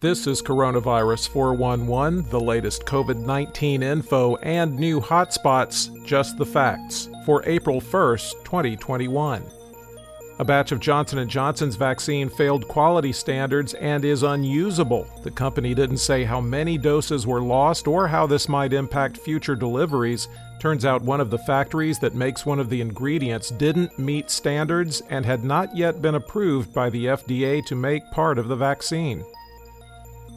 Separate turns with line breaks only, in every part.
This is Coronavirus 411, the latest COVID 19 info and new hotspots, just the facts, for April 1st, 2021. A batch of Johnson & Johnson's vaccine failed quality standards and is unusable. The company didn't say how many doses were lost or how this might impact future deliveries. Turns out one of the factories that makes one of the ingredients didn't meet standards and had not yet been approved by the FDA to make part of the vaccine.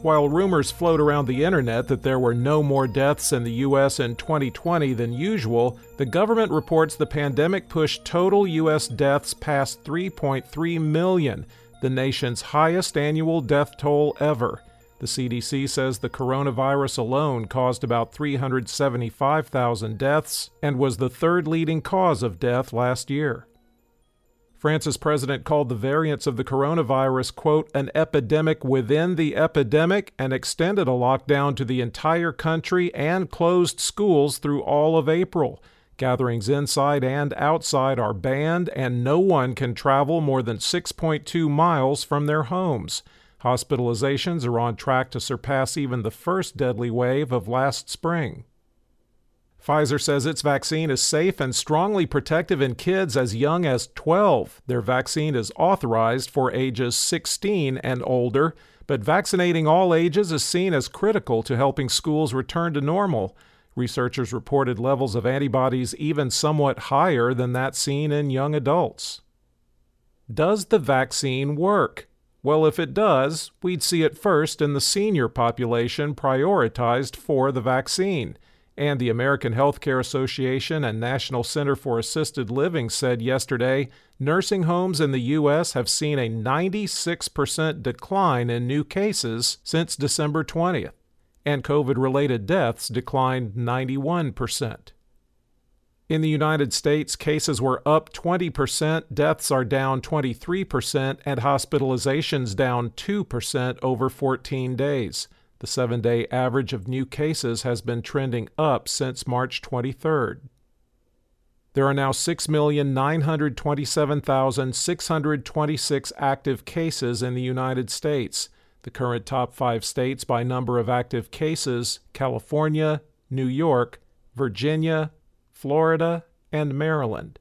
While rumors float around the internet that there were no more deaths in the U.S. in 2020 than usual, the government reports the pandemic pushed total U.S. deaths past 3.3 million, the nation's highest annual death toll ever. The CDC says the coronavirus alone caused about 375,000 deaths and was the third leading cause of death last year. France's president called the variants of the coronavirus, quote, an epidemic within the epidemic and extended a lockdown to the entire country and closed schools through all of April. Gatherings inside and outside are banned, and no one can travel more than 6.2 miles from their homes. Hospitalizations are on track to surpass even the first deadly wave of last spring. Pfizer says its vaccine is safe and strongly protective in kids as young as 12. Their vaccine is authorized for ages 16 and older, but vaccinating all ages is seen as critical to helping schools return to normal. Researchers reported levels of antibodies even somewhat higher than that seen in young adults. Does the vaccine work? Well, if it does, we'd see it first in the senior population prioritized for the vaccine. And the American Healthcare Association and National Center for Assisted Living said yesterday nursing homes in the U.S. have seen a 96% decline in new cases since December 20th, and COVID related deaths declined 91%. In the United States, cases were up 20%, deaths are down 23%, and hospitalizations down 2% over 14 days. The seven day average of new cases has been trending up since March 23rd. There are now 6,927,626 active cases in the United States. The current top five states by number of active cases California, New York, Virginia, Florida, and Maryland.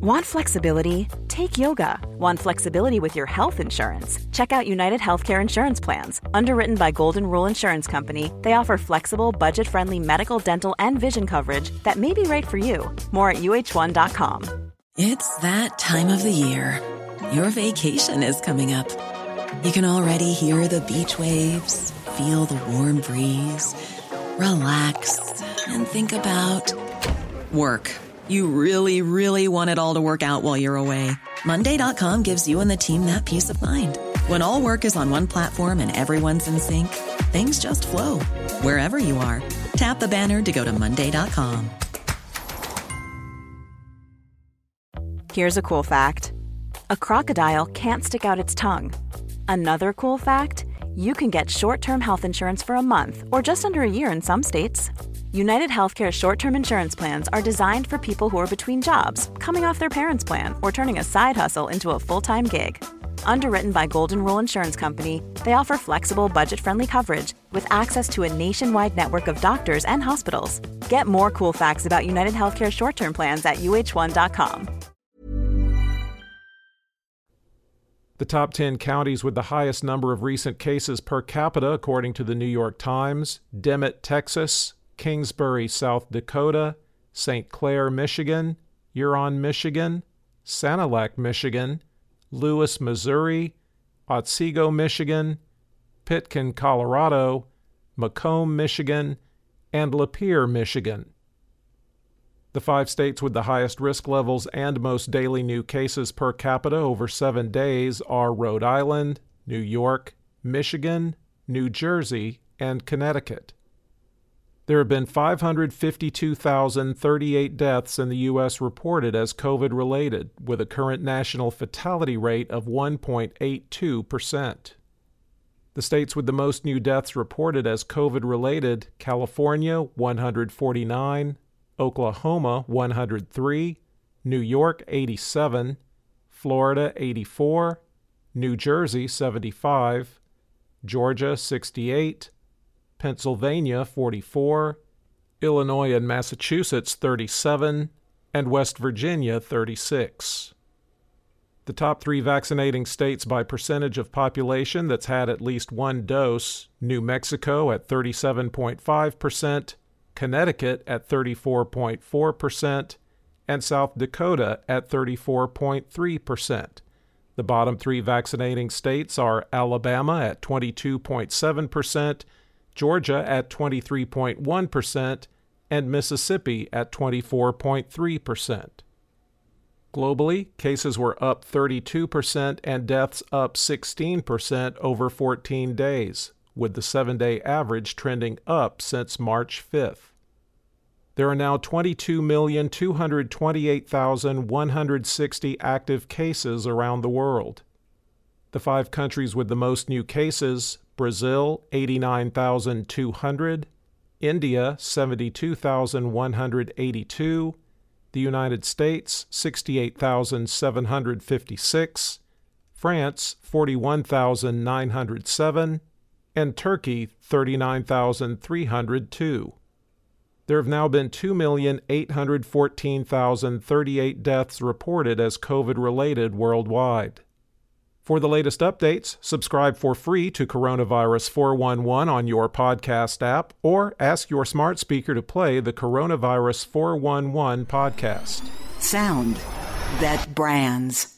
Want flexibility? Take yoga. Want flexibility with your health insurance? Check out United Healthcare Insurance Plans. Underwritten by Golden Rule Insurance Company, they offer flexible, budget friendly medical, dental, and vision coverage that may be right for you. More at uh1.com.
It's that time of the year. Your vacation is coming up. You can already hear the beach waves, feel the warm breeze, relax, and think about work. You really, really want it all to work out while you're away. Monday.com gives you and the team that peace of mind. When all work is on one platform and everyone's in sync, things just flow wherever you are. Tap the banner to go to Monday.com.
Here's a cool fact a crocodile can't stick out its tongue. Another cool fact you can get short term health insurance for a month or just under a year in some states. United Healthcare short term insurance plans are designed for people who are between jobs, coming off their parents' plan, or turning a side hustle into a full time gig. Underwritten by Golden Rule Insurance Company, they offer flexible, budget friendly coverage with access to a nationwide network of doctors and hospitals. Get more cool facts about United Healthcare short term plans at uh1.com.
The top 10 counties with the highest number of recent cases per capita, according to the New York Times Dimmit, Texas, Kingsbury, South Dakota, St. Clair, Michigan, Huron, Michigan, Sanilac, Michigan, Lewis, Missouri, Otsego, Michigan, Pitkin, Colorado, Macomb, Michigan, and Lapeer, Michigan. The five states with the highest risk levels and most daily new cases per capita over seven days are Rhode Island, New York, Michigan, New Jersey, and Connecticut. There have been 552,038 deaths in the U.S. reported as COVID related, with a current national fatality rate of 1.82%. The states with the most new deaths reported as COVID related California, 149, Oklahoma 103, New York 87, Florida 84, New Jersey 75, Georgia 68, Pennsylvania 44, Illinois and Massachusetts 37, and West Virginia 36. The top three vaccinating states by percentage of population that's had at least one dose New Mexico at 37.5%, Connecticut at 34.4%, and South Dakota at 34.3%. The bottom three vaccinating states are Alabama at 22.7%, Georgia at 23.1%, and Mississippi at 24.3%. Globally, cases were up 32% and deaths up 16% over 14 days with the seven day average trending up since March 5th. There are now 22,228,160 active cases around the world. The five countries with the most new cases Brazil, 89,200, India, 72,182, the United States, 68,756, France, 41,907, and Turkey 39,302. There have now been 2,814,038 deaths reported as COVID related worldwide. For the latest updates, subscribe for free to Coronavirus 411 on your podcast app or ask your smart speaker to play the Coronavirus 411 podcast.
Sound that brands.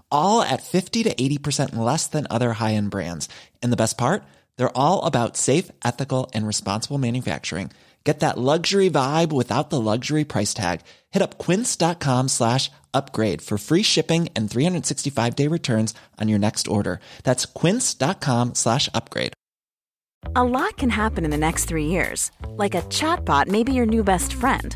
all at 50 to 80% less than other high-end brands. And the best part? They're all about safe, ethical, and responsible manufacturing. Get that luxury vibe without the luxury price tag. Hit up quince.com slash upgrade for free shipping and 365-day returns on your next order. That's quince.com slash upgrade.
A lot can happen in the next three years. Like a chatbot may be your new best friend.